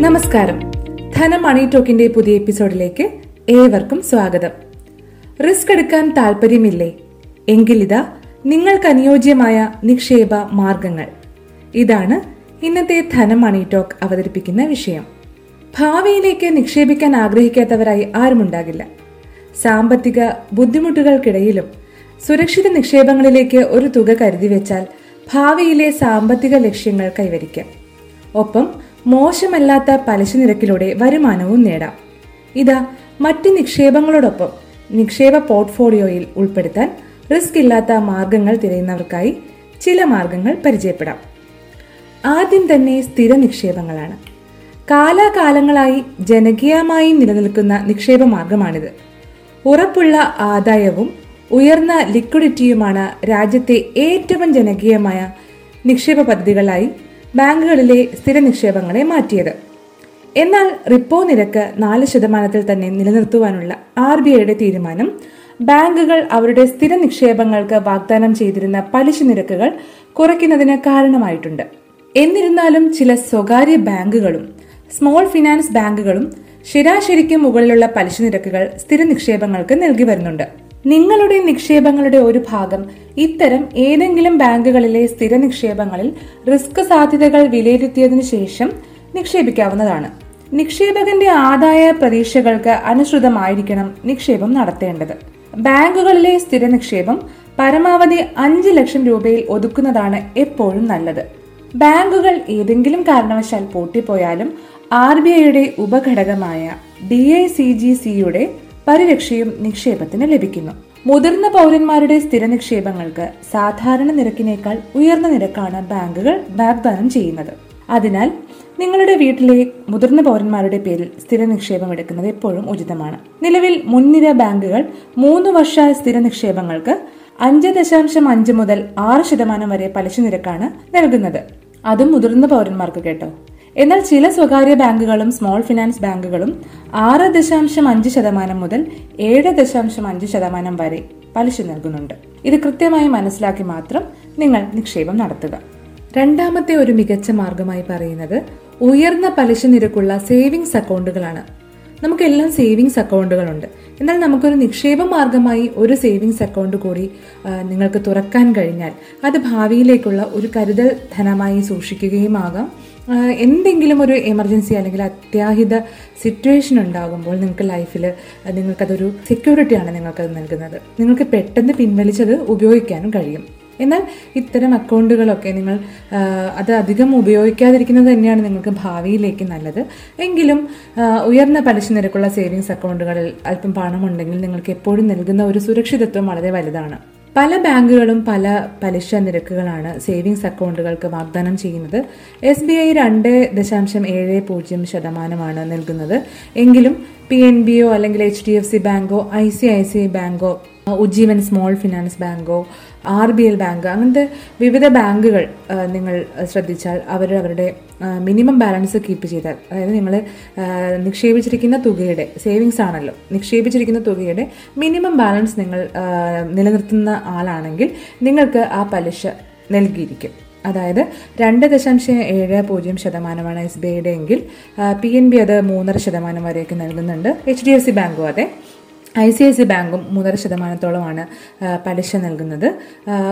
നമസ്കാരം. ധനം മണി ടോക്കിന്റെ പുതിയ എപ്പിസോഡിലേക്ക് ഏവർക്കും സ്വാഗതം. റിസ്ക് എടുക്കാൻ താല്പര്യമില്ലേ എങ്കിലിതാ നിങ്ങൾക്ക് അനുയോജ്യമായ നിക്ഷേപ മാർഗങ്ങൾ. ഇതാണ് ഇന്നത്തെ ധനം മണി ടോക്ക് അവതരിപ്പിക്കുന്ന വിഷയം. ഭാവിയിലേക്ക് നിക്ഷേപിക്കാൻ ആഗ്രഹിക്കാത്തവരായി ആരുമുണ്ടാകില്ല സാമ്പത്തിക ബുദ്ധിമുട്ടുകൾക്കിടയിലും സുരക്ഷിത നിക്ഷേപങ്ങളിലേക്ക് ഒരു തുക കരുതി വെച്ചാൽ ഭാവിയിലെ സാമ്പത്തിക ലക്ഷ്യങ്ങൾ കൈവരിക്കാം. ഒപ്പം മോശമല്ലാത്ത പലിശ നിരക്കിലൂടെ വരുമാനവും നേടാം. ഇത് മറ്റ് നിക്ഷേപങ്ങളോടൊപ്പം നിക്ഷേപ പോർട്ട്ഫോളിയോയിൽ ഉൾപ്പെടുത്താൻ റിസ്ക് ഇല്ലാത്ത മാർഗങ്ങൾ തിരയുന്നവർക്കായി ചില മാർഗങ്ങൾ പരിചയപ്പെടാം. ആദ്യം തന്നെ സ്ഥിര നിക്ഷേപങ്ങളാണ്. കാലാകാലങ്ങളായി ജനകീയമായി നിലനിൽക്കുന്ന നിക്ഷേപ മാർഗമാണിത് ഉറപ്പുള്ള ആദായവും ഉയർന്ന ലിക്വിഡിറ്റിയുമാണ് രാജ്യത്തെ ഏറ്റവും ജനകീയമായ നിക്ഷേപ പദ്ധതികളായി ബാങ്കുകളിലെ സ്ഥിര നിക്ഷേപങ്ങളെ മാറ്റിയത്. എന്നാൽ റിപ്പോ നിരക്ക് നാല് ശതമാനത്തിൽ തന്നെ നിലനിർത്തുവാനുള്ള ആർ ബി ഐയുടെ തീരുമാനം ബാങ്കുകൾ അവരുടെ സ്ഥിര നിക്ഷേപങ്ങൾക്ക് വാഗ്ദാനം ചെയ്തിരുന്ന പലിശ നിരക്കുകൾ കുറയ്ക്കുന്നതിന് കാരണമായിട്ടുണ്ട്. എന്നിരുന്നാലും ചില സ്വകാര്യ ബാങ്കുകളും സ്മോൾ ഫിനാൻസ് ബാങ്കുകളും ശരാശരിക്ക് മുകളിലുള്ള പലിശ നിരക്കുകൾ സ്ഥിര നിക്ഷേപങ്ങൾക്ക് നൽകി വരുന്നുണ്ട്. നിങ്ങളുടെ നിക്ഷേപങ്ങളുടെ ഒരു ഭാഗം ഇത്തരം ഏതെങ്കിലും ബാങ്കുകളിലെ സ്ഥിര നിക്ഷേപങ്ങളിൽ റിസ്ക് സാധ്യതകൾ വിലയിരുത്തിയതിനു ശേഷം നിക്ഷേപിക്കാവുന്നതാണ്. നിക്ഷേപകന്റെ ആദായ പ്രതീക്ഷകൾക്ക് അനുസൃതമായിരിക്കണം നിക്ഷേപം നടത്തേണ്ടത്. ബാങ്കുകളിലെ സ്ഥിര നിക്ഷേപം പരമാവധി അഞ്ച് ലക്ഷം രൂപയിൽ ഒതുക്കുന്നതാണ് എപ്പോഴും നല്ലത്. ബാങ്കുകൾ ഏതെങ്കിലും കാരണവശാൽ പൂട്ടിപ്പോയാലും ആർ ബി ഐയുടെ ഉപഘടകമായ ഡി ഐ സി ജി സിയുടെ പരിരക്ഷയും നിക്ഷേപത്തിന് ലഭിക്കുന്നു. മുതിർന്ന പൗരന്മാരുടെ സ്ഥിര നിക്ഷേപങ്ങൾക്ക് സാധാരണ നിരക്കിനേക്കാൾ ഉയർന്ന നിരക്കാണ് ബാങ്കുകൾ വാഗ്ദാനം ചെയ്യുന്നത്. അതിനാൽ നിങ്ങളുടെ വീട്ടിലെ മുതിർന്ന പൗരന്മാരുടെ പേരിൽ സ്ഥിര നിക്ഷേപം എടുക്കുന്നത് എപ്പോഴും ഉചിതമാണ്. നിലവിൽ മുൻനിര ബാങ്കുകൾ മൂന്ന് വർഷ സ്ഥിര നിക്ഷേപങ്ങൾക്ക് അഞ്ച് ദശാംശം അഞ്ച് മുതൽ ആറ് ശതമാനം വരെ പലിശ നിരക്കാണ് നൽകുന്നത്. അതും മുതിർന്ന പൗരന്മാർക്ക് കേട്ടോ? എന്നാൽ ചില സ്വകാര്യ ബാങ്കുകളും സ്മോൾ ഫിനാൻസ് ബാങ്കുകളും ആറ് ദശാംശം അഞ്ച് ശതമാനം മുതൽ ഏഴ് ദശാംശം അഞ്ച് ശതമാനം വരെ പലിശ നൽകുന്നുണ്ട്. ഇത് കൃത്യമായി മനസ്സിലാക്കി മാത്രം നിങ്ങൾ നിക്ഷേപം നടത്തുക. രണ്ടാമത്തെ ഒരു മികച്ച മാർഗമായി പറയുന്നത് ഉയർന്ന പലിശ നിരക്കുള്ള സേവിങ്സ് അക്കൗണ്ടുകളാണ്. നമുക്കെല്ലാം സേവിങ്സ് അക്കൗണ്ടുകളുണ്ട്. എന്നാൽ നമുക്കൊരു നിക്ഷേപ മാർഗമായി ഒരു സേവിങ്സ് അക്കൗണ്ട് കൂടി നിങ്ങൾക്ക് തുറക്കാൻ കഴിഞ്ഞാൽ അത് ഭാവിയിലേക്കുള്ള ഒരു കരുതൽ ധനമായി സൂക്ഷിക്കുകയും ആകാം എന്തെങ്കിലും ഒരു എമർജൻസി അല്ലെങ്കിൽ അത്യാഹിത സിറ്റുവേഷൻ ഉണ്ടാകുമ്പോൾ നിങ്ങൾക്ക് ലൈഫിൽ നിങ്ങൾക്കതൊരു സെക്യൂരിറ്റിയാണ് നിങ്ങൾക്കത് നൽകുന്നത്. നിങ്ങൾക്ക് പെട്ടെന്ന് പിൻവലിച്ചത് ഉപയോഗിക്കാനും കഴിയും. എന്നാൽ ഇത്തരം അക്കൗണ്ടുകളൊക്കെ നിങ്ങൾ അത് അധികം ഉപയോഗിക്കാതിരിക്കുന്നത് തന്നെയാണ് നിങ്ങൾക്ക് ഭാവിയിലേക്ക് നല്ലത്. എങ്കിലും ഉയർന്ന പലിശ നിരക്കുള്ള സേവിങ്സ് അക്കൗണ്ടുകളിൽ അല്പം പണമുണ്ടെങ്കിൽ നിങ്ങൾക്ക് എപ്പോഴും നൽകുന്ന ഒരു സുരക്ഷിതത്വം വളരെ വലുതാണ്. പല ബാങ്കുകളും പല പലിശ നിരക്കുകളാണ് സേവിങ്സ് അക്കൗണ്ടുകൾക്ക് വാഗ്ദാനം ചെയ്യുന്നത്. എസ് ബി ഐ രണ്ട് ദശാംശം ഏഴ് പൂജ്യം ശതമാനമാണ് നൽകുന്നത്. എങ്കിലും പി എൻ ബി ഒ അല്ലെങ്കിൽ എച്ച് ഡി എഫ് സി ബാങ്കോ ഐ സി ഐ സി ബാങ്കോ ഉജ്ജീവൻ സ്മോൾ ഫിനാൻസ് ബാങ്കോ ആർ ബി എൽ ബാങ്ക് അങ്ങനത്തെ വിവിധ ബാങ്കുകൾ നിങ്ങൾ ശ്രദ്ധിച്ചാൽ അവർ അവരുടെ മിനിമം ബാലൻസ് കീപ്പ് ചെയ്താൽ അതായത് നിങ്ങൾ നിക്ഷേപിച്ചിരിക്കുന്ന തുകയുടെ സേവിങ്സ് ആണല്ലോ നിക്ഷേപിച്ചിരിക്കുന്ന തുകയുടെ മിനിമം ബാലൻസ് നിങ്ങൾ നിലനിർത്തുന്ന ആളാണെങ്കിൽ നിങ്ങൾക്ക് ആ പലിശ നൽകിയിരിക്കും. അതായത് രണ്ട് ദശാംശം ഏഴ് പൂജ്യം ശതമാനമാണ് എസ് ബി ഐയുടെ എങ്കിൽ പി എൻ ബി അത് മൂന്നര ശതമാനം വരെയൊക്കെ നൽകുന്നുണ്ട് എച്ച് ഡി എഫ് സി ബാങ്കും അതെ. ഐ സി ഐ സി ബാങ്കും മൂന്നര ശതമാനത്തോളമാണ് പലിശ നൽകുന്നത്.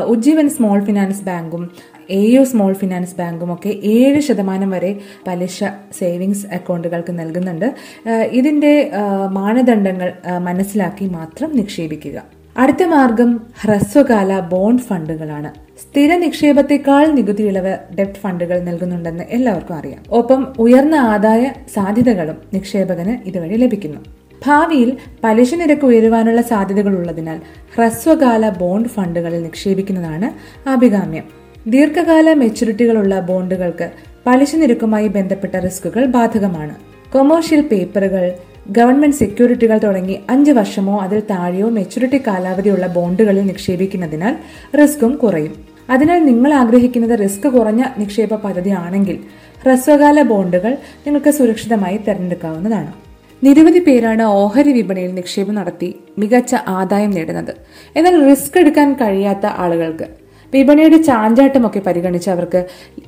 ഉജ്ജീവൻ സ്മോൾ ഫിനാൻസ് ബാങ്കും എ യു സ്മോൾ ഫിനാൻസ് ബാങ്കും ഒക്കെ ഏഴ് ശതമാനം വരെ പലിശ സേവിങ്സ് അക്കൗണ്ടുകൾക്ക് നൽകുന്നുണ്ട്. ഇതിന്റെ മാനദണ്ഡങ്ങൾ മനസ്സിലാക്കി മാത്രം നിക്ഷേപിക്കുക. അടുത്ത മാർഗം ഹ്രസ്വകാല ബോണ്ട് ഫണ്ടുകളാണ്. സ്ഥിര നിക്ഷേപത്തെക്കാൾ നികുതി ഇളവ് ഡെപ്റ്റ് ഫണ്ടുകൾ നൽകുന്നുണ്ടെന്ന് എല്ലാവർക്കും അറിയാം. ഒപ്പം ഉയർന്ന ആദായ സാധ്യതകളും നിക്ഷേപകന് ഇതുവഴി ലഭിക്കുന്നു. ഭാവിയിൽ പലിശ നിരക്ക് ഉയരുവാനുള്ള സാധ്യതകൾ ഉള്ളതിനാൽ ഹ്രസ്വകാല ബോണ്ട് ഫണ്ടുകളിൽ നിക്ഷേപിക്കുന്നതാണ് അഭികാമ്യം ദീർഘകാല മെച്യൂരിറ്റികളുള്ള ബോണ്ടുകൾക്ക് പലിശ നിരക്കുമായി ബന്ധപ്പെട്ട റിസ്കുകൾ ബാധകമാണ്. കൊമേഴ്ഷ്യൽ പേപ്പറുകൾ ഗവൺമെന്റ് സെക്യൂരിറ്റികൾ തുടങ്ങി അഞ്ച് വർഷമോ അതിൽ താഴെയോ മെച്യൂരിറ്റി കാലാവധിയുള്ള ബോണ്ടുകളിൽ നിക്ഷേപിക്കുന്നതിനാൽ റിസ്കും കുറയും. അതിനാൽ നിങ്ങൾ ആഗ്രഹിക്കുന്നത് റിസ്ക് കുറഞ്ഞ നിക്ഷേപ പദ്ധതി ആണെങ്കിൽ ഹ്രസ്വകാല ബോണ്ടുകൾ നിങ്ങൾക്ക് സുരക്ഷിതമായി തിരഞ്ഞെടുക്കാവുന്നതാണ്. നിരവധി പേരാണ് ഓഹരി വിപണിയിൽ നിക്ഷേപം നടത്തി മികച്ച ആദായം നേടുന്നത്. എന്നാൽ റിസ്ക് എടുക്കാൻ കഴിയാത്ത ആളുകൾക്ക് വിപണിയുടെ ചാഞ്ചാട്ടമൊക്കെ പരിഗണിച്ച് അവർക്ക്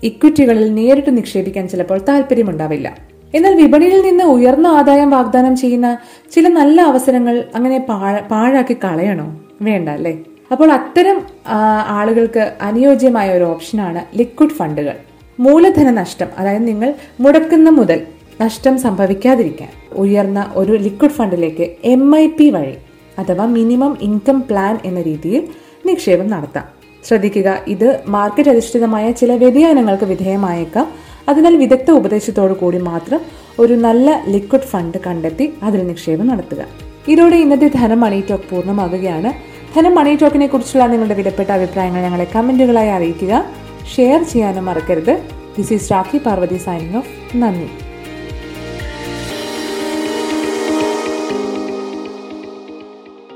ഇക്വിറ്റികളിൽ നേരിട്ട് നിക്ഷേപിക്കാൻ ചിലപ്പോൾ താല്പര്യമുണ്ടാവില്ല എന്നാൽ വിപണിയിൽ നിന്ന് ഉയർന്ന ആദായം വാഗ്ദാനം ചെയ്യുന്ന ചില നല്ല അവസരങ്ങൾ അങ്ങനെ പാഴാക്കി കളയണോ? വേണ്ട അല്ലേ? അപ്പോൾ അത്തരം ആളുകൾക്ക് അനുയോജ്യമായ ഒരു ഓപ്ഷനാണ് ലിക്വിഡ് ഫണ്ടുകൾ. മൂലധന നഷ്ടം അതായത് നിങ്ങൾ മുടക്കുന്ന മുതൽ നഷ്ടം സംഭവിക്കാതിരിക്കാൻ. ഉയർന്ന ഒരു ലിക്വിഡ് ഫണ്ടിലേക്ക് എം ഐ പി വഴി അഥവാ മിനിമം ഇൻകം പ്ലാൻ എന്ന രീതിയിൽ നിക്ഷേപം നടത്താം. ശ്രദ്ധിക്കുക ഇത് മാർക്കറ്റ് അധിഷ്ഠിതമായ ചില വ്യതിയാനങ്ങൾക്ക് വിധേയമായേക്കാം. അതിനാൽ വിദഗ്ധ ഉപദേശത്തോടു കൂടി മാത്രം ഒരു നല്ല ലിക്വിഡ് ഫണ്ട് കണ്ടെത്തി അതിൽ നിക്ഷേപം നടത്തുക. ഇതോടെ ഇന്നത്തെ ധനം മണി ടോക്ക് പൂർണമാകുകയാണ്. ധനം മണി ടോക്കിനെ കുറിച്ചുള്ള നിങ്ങളുടെ വിലപ്പെട്ട അഭിപ്രായങ്ങൾ ഞങ്ങളെ കമന്റുകളായി അറിയിക്കുക. ഷെയർ ചെയ്യാനും മറക്കരുത്. This is Rakhi Parvathi signing off നന്ദി.